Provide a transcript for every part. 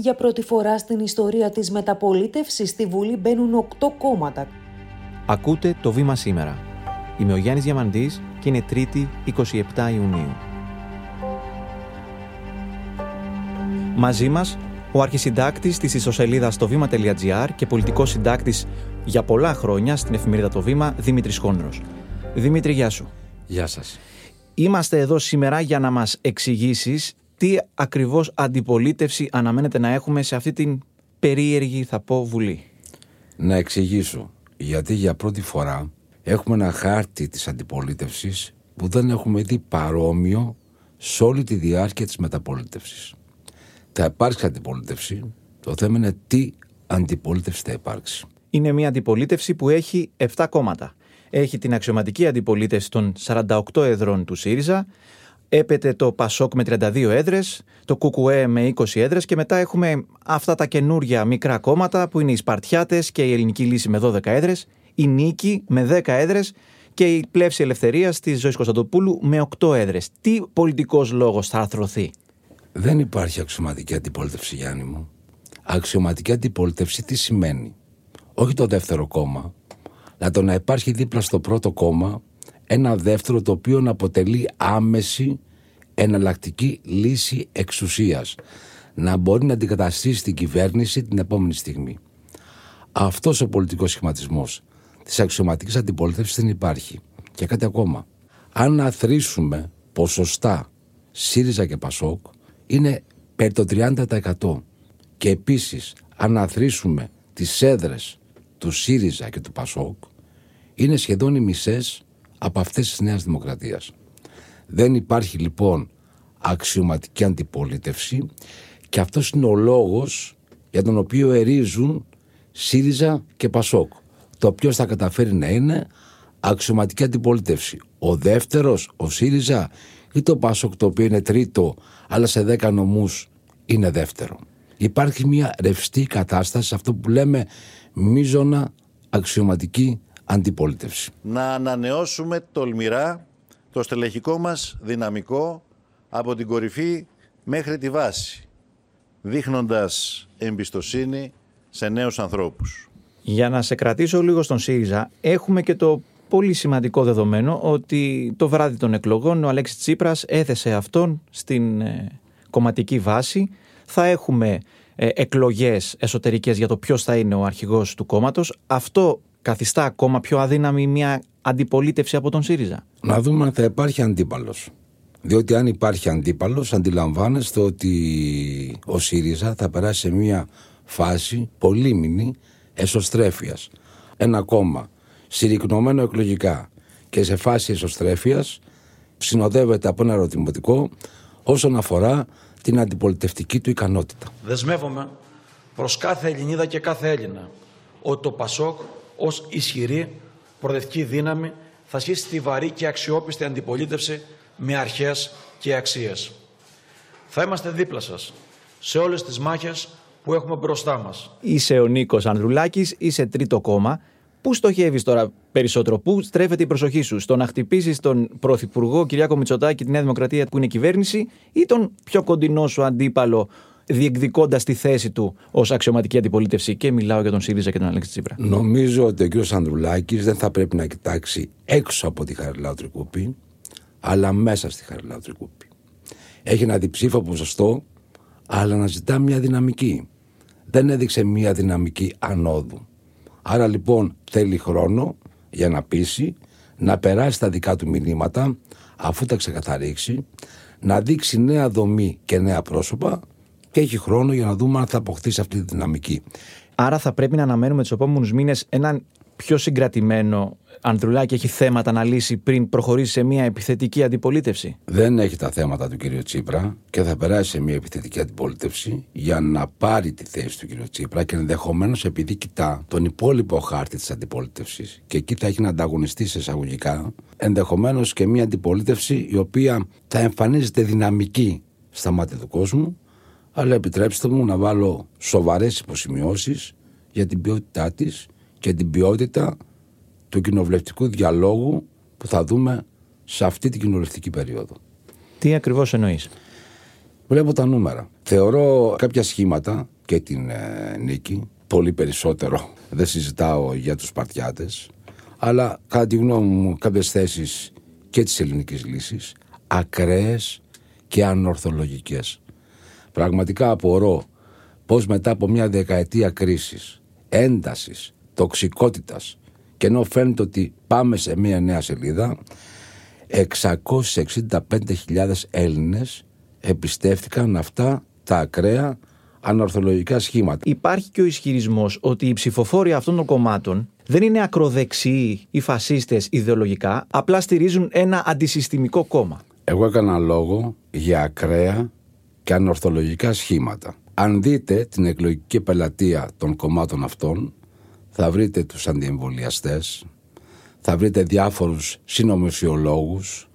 Για πρώτη φορά στην ιστορία της μεταπολίτευσης στη Βουλή μπαίνουν οκτώ κόμματα. Ακούτε το βήμα σήμερα. Είμαι ο Γιάννης Διαμαντής και είναι 3η 27 Ιουνίου. Μαζί μας ο αρχισυντάκτης της ιστοσελίδας το βήμα.gr και πολιτικός συντάκτης για πολλά χρόνια στην εφημερίδα Το Βήμα, Δημήτρης Χόνρος. Δημήτρη, γεια σου. Γεια σας. Είμαστε εδώ σήμερα για να μας εξηγήσεις τι ακριβώς αντιπολίτευση αναμένεται να έχουμε σε αυτή την περίεργη, θα πω, Βουλή; Να εξηγήσω. Γιατί για πρώτη φορά έχουμε ένα χάρτη της αντιπολίτευσης που δεν έχουμε δει παρόμοιο σε όλη τη διάρκεια της μεταπολίτευσης. Θα υπάρξει αντιπολίτευση. Το θέμα είναι τι αντιπολίτευση θα υπάρξει. Είναι μια αντιπολίτευση που έχει 7 κόμματα. Έχει την αξιωματική αντιπολίτευση των 48 εδρών του ΣΥΡΙΖΑ, έπεται το ΠΑΣΟΚ με 32 έδρες, το ΚΚΕ με 20 έδρες και μετά έχουμε αυτά τα καινούργια μικρά κόμματα που είναι οι Σπαρτιάτες και η Ελληνική Λύση με 12 έδρες, η Νίκη με 10 έδρες και η Πλεύση Ελευθερίας της Ζωής Κωνσταντοπούλου με 8 έδρες. Τι πολιτικός λόγος θα αρθρωθεί; Δεν υπάρχει αξιωματική αντιπολίτευση, Γιάννη μου. Αξιωματική αντιπολίτευση τι σημαίνει; Όχι το δεύτερο κόμμα, αλλά το να υπάρχει δίπλα στο πρώτο κόμμα ένα δεύτερο το οποίο να αποτελεί άμεση εναλλακτική λύση εξουσίας. Να μπορεί να αντικαταστήσει την κυβέρνηση την επόμενη στιγμή. Αυτός ο πολιτικός σχηματισμός της αξιωματικής αντιπολίτευσης δεν υπάρχει. Και κάτι ακόμα. Αν αθροίσουμε ποσοστά ΣΥΡΙΖΑ και ΠΑΣΟΚ είναι περί το 30%. Και επίσης αν αθροίσουμε τις έδρες του ΣΥΡΙΖΑ και του ΠΑΣΟΚ είναι σχεδόν οι μισές από αυτές της Νέας Δημοκρατίας. Δεν υπάρχει λοιπόν αξιωματική αντιπολίτευση και αυτός είναι ο λόγος για τον οποίο ερίζουν ΣΥΡΙΖΑ και ΠΑΣΟΚ. Το οποίο θα καταφέρει να είναι αξιωματική αντιπολίτευση. Ο δεύτερος, ο ΣΥΡΙΖΑ ή το ΠΑΣΟΚ το οποίο είναι τρίτο αλλά σε δέκα νομούς είναι δεύτερο. Υπάρχει μια ρευστή κατάσταση, αυτό που λέμε μίζωνα αξιωματική αντιπολίτευση. Να ανανεώσουμε τολμηρά το στελεχικό μας δυναμικό από την κορυφή μέχρι τη βάση, δείχνοντας εμπιστοσύνη σε νέους ανθρώπους. Για να σε κρατήσω λίγο στον ΣΥΡΙΖΑ, έχουμε και το πολύ σημαντικό δεδομένο ότι το βράδυ των εκλογών ο Αλέξης Τσίπρας έθεσε αυτόν στην ε, κομματική βάση. Θα έχουμε ε, εκλογές εσωτερικές για το ποιος θα είναι ο αρχηγός του κόμματος. Αυτό καθιστά ακόμα πιο αδύναμη μια αντιπολίτευση από τον ΣΥΡΙΖΑ. Να δούμε αν θα υπάρχει αντίπαλος. Διότι αν υπάρχει αντίπαλος αντιλαμβάνεστε ότι ο ΣΥΡΙΖΑ θα περάσει σε μια φάση πολύμηνη εσωστρέφειας. Ένα κόμμα συρρυκνωμένο εκλογικά και σε φάση εσωστρέφειας συνοδεύεται από ένα ερωτηματικό όσον αφορά την αντιπολιτευτική του ικανότητα. Δεσμεύομαι προς κάθε Ελληνίδα και κάθε Έλληνα ότι το ΠΑΣΟΚ ως ισχυρή προοδευτική δύναμη θα σχίσει τη βαρύ και αξιόπιστη αντιπολίτευση με αρχές και αξίες. Θα είμαστε δίπλα σας σε όλες τις μάχες που έχουμε μπροστά μας. Είσαι ο Νίκος Ανδρουλάκης, είσαι τρίτο κόμμα. Πού στοχεύεις τώρα περισσότερο, πού στρέφεται η προσοχή σου, στο να χτυπήσεις τον Πρωθυπουργό Κυριάκο Μητσοτάκη, τη Νέα Δημοκρατία που είναι κυβέρνηση, ή τον πιο κοντινό σου αντίπαλο, διεκδικώντας τη θέση του ως αξιωματική αντιπολίτευση. Και μιλάω για τον ΣΥΡΙΖΑ και τον Αλέξη Τσίπρα. Νομίζω ότι ο κ. Ανδρουλάκης δεν θα πρέπει να κοιτάξει έξω από τη Χαριλάου Τρικούπη, αλλά μέσα στη Χαριλάου Τρικούπη. Έχει ένα διψήφο ποσοστό, αλλά να ζητά μια δυναμική. Δεν έδειξε μια δυναμική ανόδου. Άρα λοιπόν θέλει χρόνο για να πείσει, να περάσει τα δικά του μηνύματα, αφού τα ξεκαθαρίξει, να δείξει νέα δομή και νέα πρόσωπα και έχει χρόνο για να δούμε αν θα αποκτήσει αυτή τη δυναμική. Άρα θα πρέπει να αναμένουμε τους επόμενους μήνες έναν πιο συγκρατημένο Ανδρουλάκη έχει θέματα να λύσει πριν προχωρήσει σε μια επιθετική αντιπολίτευση. Δεν έχει τα θέματα του κ. Τσίπρα και θα περάσει σε μια επιθετική αντιπολίτευση για να πάρει τη θέση του κ. Τσίπρα και ενδεχομένως επειδή κοιτά τον υπόλοιπο χάρτη της αντιπολίτευσης και εκεί θα έχει να ανταγωνιστεί σε εισαγωγικά, ενδεχομένως και μια αντιπολίτευση η οποία θα εμφανίζεται δυναμική στα μάτια του κόσμου, αλλά επιτρέψτε μου να βάλω σοβαρές υποσημειώσεις για την ποιότητά της και την ποιότητα του κοινοβουλευτικού διαλόγου που θα δούμε σε αυτή την κοινοβουλευτική περίοδο. Τι ακριβώς εννοείς; Βλέπω τα νούμερα. Θεωρώ κάποια σχήματα και την ε, νίκη, πολύ περισσότερο. Δεν συζητάω για τους Σπαρτιάτες, αλλά κατά τη γνώμη μου κάποιες θέσεις και της ελληνικής λύσης, ακραίες και ανορθολογικές. Πραγματικά απορώ πως μετά από μια δεκαετία κρίσης, έντασης, τοξικότητας και ενώ φαίνεται ότι πάμε σε μια νέα σελίδα, 665.000 Έλληνες εμπιστεύτηκαν αυτά τα ακραία ανορθολογικά σχήματα. Υπάρχει και ο ισχυρισμός ότι οι ψηφοφόροι αυτών των κομμάτων δεν είναι ακροδεξιοί ή φασίστες ιδεολογικά, απλά στηρίζουν ένα αντισυστημικό κόμμα. Εγώ έκανα λόγο για ακραία και ανορθολογικά σχήματα. Αν δείτε την εκλογική πελατεία των κομμάτων αυτών, θα βρείτε τους αντιεμβολιαστές, θα βρείτε διάφορους συνομισιολόγους,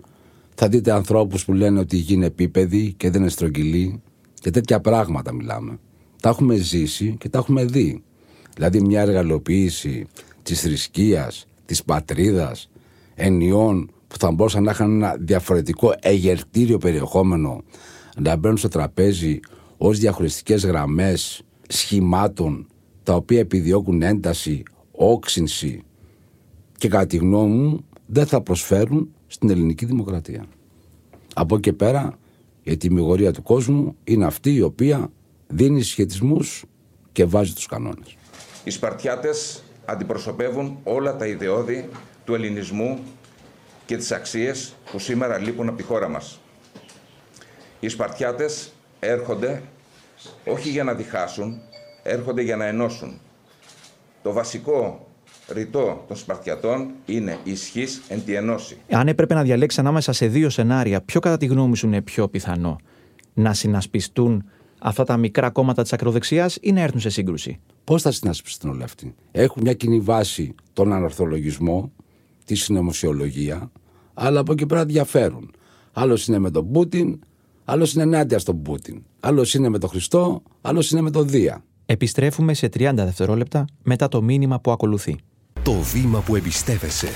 θα δείτε ανθρώπους που λένε ότι η γη είναι επίπεδη και δεν είναι στρογγυλή και τέτοια πράγματα μιλάμε. Τα έχουμε ζήσει και τα έχουμε δει. Δηλαδή μια εργαλειοποίηση της θρησκείας, της πατρίδας, ενιών που θα μπορούσαν να είχαν ένα διαφορετικό εγερτήριο περιεχόμενο να μπαίνουν στο τραπέζι ως διαχωριστικές γραμμές σχημάτων τα οποία επιδιώκουν ένταση, όξυνση και κατά τη γνώμη μου δεν θα προσφέρουν στην ελληνική δημοκρατία. Από εκεί πέρα η τιμιγορία του κόσμου είναι αυτή η οποία δίνει σχετισμούς και βάζει τους κανόνες. Οι Σπαρτιάτες αντιπροσωπεύουν όλα τα ιδεώδη του ελληνισμού και τις αξίες που σήμερα λείπουν από τη χώρα μας. Οι Σπαρτιάτες έρχονται όχι για να διχάσουν, έρχονται για να ενώσουν. Το βασικό ρητό των Σπαρτιατών είναι ισχύς εν τη ενώση. Αν έπρεπε να διαλέξει ανάμεσα σε δύο σενάρια, ποιο κατά τη γνώμη σου είναι πιο πιθανό; Να συνασπιστούν αυτά τα μικρά κόμματα της ακροδεξιάς ή να έρθουν σε σύγκρουση; Πώς θα συνασπιστούν όλοι αυτοί; Έχουν μια κοινή βάση τον ανορθολογισμό, τη συνωμοσιολογία, αλλά από εκεί πέρα διαφέρουν. Άλλος είναι με τον Πούτιν, άλλος είναι ενάντια στον Πούτιν. Άλλος είναι με τον Χριστό, άλλος είναι με τον Δία. Επιστρέφουμε σε 30 δευτερόλεπτα μετά το μήνυμα που ακολουθεί. Το βήμα που εμπιστεύεσαι.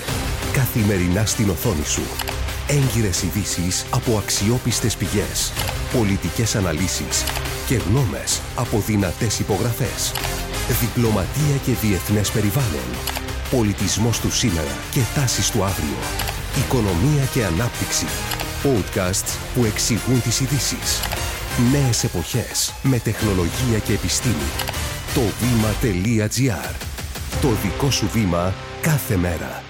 Καθημερινά στην οθόνη σου. Έγκυρες ειδήσεις από αξιόπιστες πηγές. Πολιτικές αναλύσεις και γνώμες από δυνατές υπογραφές. Διπλωματία και διεθνές περιβάλλον. Πολιτισμός του σήμερα και τάσεις του αύριο. Οικονομία και ανάπτυξη. Podcasts που εξηγούν τις ειδήσεις. Νέες εποχές με τεχνολογία και επιστήμη. Το βήμα.gr. Το δικό σου βήμα κάθε μέρα.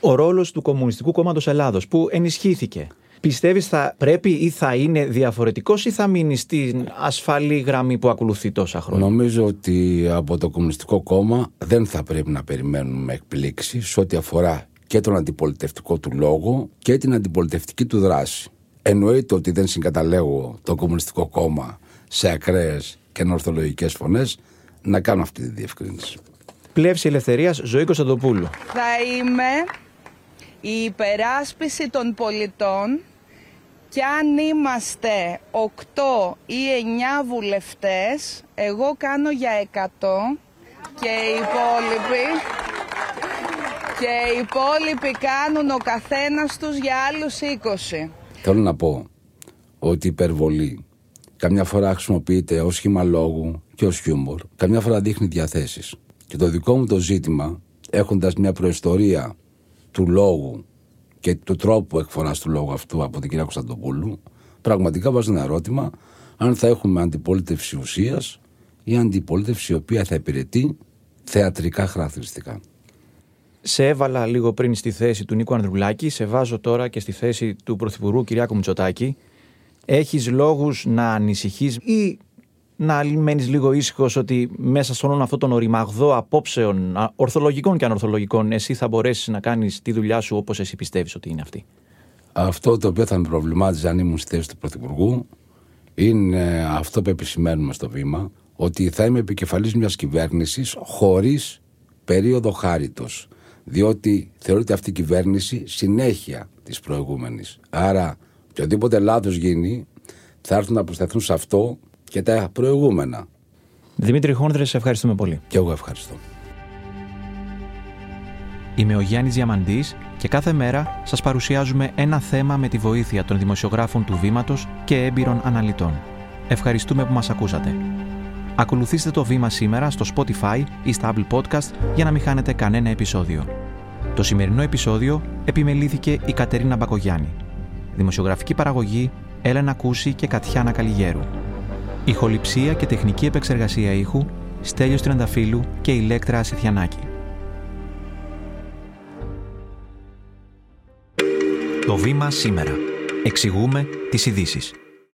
Ο ρόλος του Κομμουνιστικού Κόμματος Ελλάδος που ενισχύθηκε. Πιστεύεις θα πρέπει ή θα είναι διαφορετικός ή θα μείνει στην ασφαλή γραμμή που ακολουθεί τόσα χρόνια; Νομίζω ότι από το Κομμουνιστικό Κόμμα δεν θα πρέπει να περιμένουμε εκπλήξεις ό,τι αφορά και τον αντιπολιτευτικό του λόγο και την αντιπολιτευτική του δράση. Εννοείται ότι δεν συγκαταλέγω το Κομμουνιστικό Κόμμα σε ακραίες και νορθολογικέ φωνές να κάνω αυτή τη διευκρίνηση. Πλεύση Ελευθερίας Ζωή Κωνσταντοπούλου. Θα είμαι η υπεράσπιση των πολιτών και αν είμαστε 8 ή 9 βουλευτές, εγώ κάνω για 100 και οι υπόλοιποι και οι υπόλοιποι κάνουν ο καθένας τους για άλλους 20. Θέλω να πω ότι η υπερβολή καμιά φορά χρησιμοποιείται ως σχήμα λόγου και ως χιούμορ. Καμιά φορά δείχνει διαθέσεις. Και το δικό μου το ζήτημα, έχοντας μια προϊστορία του λόγου και του τρόπου εκφοράς του λόγου αυτού από την κυρία Κωνσταντοπούλου, πραγματικά βάζει ένα ερώτημα αν θα έχουμε αντιπολίτευση ουσίας ή αντιπολίτευση η οποία θα υπηρετεί θεατρικά χαρακτηριστικά. Σε έβαλα λίγο πριν στη θέση του Νίκου Ανδρουλάκη, σε βάζω τώρα και στη θέση του Πρωθυπουργού Κυριάκου Μητσοτάκη. Έχεις λόγους να ανησυχείς ή να μένεις λίγο ήσυχος ότι μέσα στον όλο αυτόν τον οριμαγδό απόψεων, ορθολογικών και ανορθολογικών, εσύ θα μπορέσεις να κάνεις τη δουλειά σου όπως εσύ πιστεύεις ότι είναι αυτή; Αυτό το οποίο θα με προβλημάτιζε αν ήμουν στη θέση του Πρωθυπουργού είναι αυτό που επισημαίνουμε στο βήμα, ότι θα είμαι επικεφαλής μιας κυβέρνησης χωρίς περίοδο χάριτος διότι θεωρείται αυτή η κυβέρνηση συνέχεια της προηγούμενης. Άρα, οποιοδήποτε λάθος γίνει, θα έρθουν να προσταθούν σε αυτό και τα προηγούμενα. Δημήτρη Χόνδρε, σε ευχαριστούμε πολύ. Και εγώ ευχαριστώ. Είμαι ο Γιάννης Διαμαντής και κάθε μέρα σας παρουσιάζουμε ένα θέμα με τη βοήθεια των δημοσιογράφων του Βήματος και έμπειρων αναλυτών. Ευχαριστούμε που μας ακούσατε. Ακολουθήστε το Βήμα σήμερα στο Spotify ή στα Apple Podcast για να μην χάνετε κανένα επεισόδιο. Το σημερινό επεισόδιο επιμελήθηκε η Κατερίνα Μπακογιάννη. Δημοσιογραφική παραγωγή Έλενα Κούση και Κατιάνα Καλιγέρου. Ηχοληψία και τεχνική επεξεργασία ήχου Στέλιος Τρενταφύλου και Ηλέκτρα Ασιθιανάκη. Το βήμα σήμερα. Εξηγούμε τις ειδήσεις.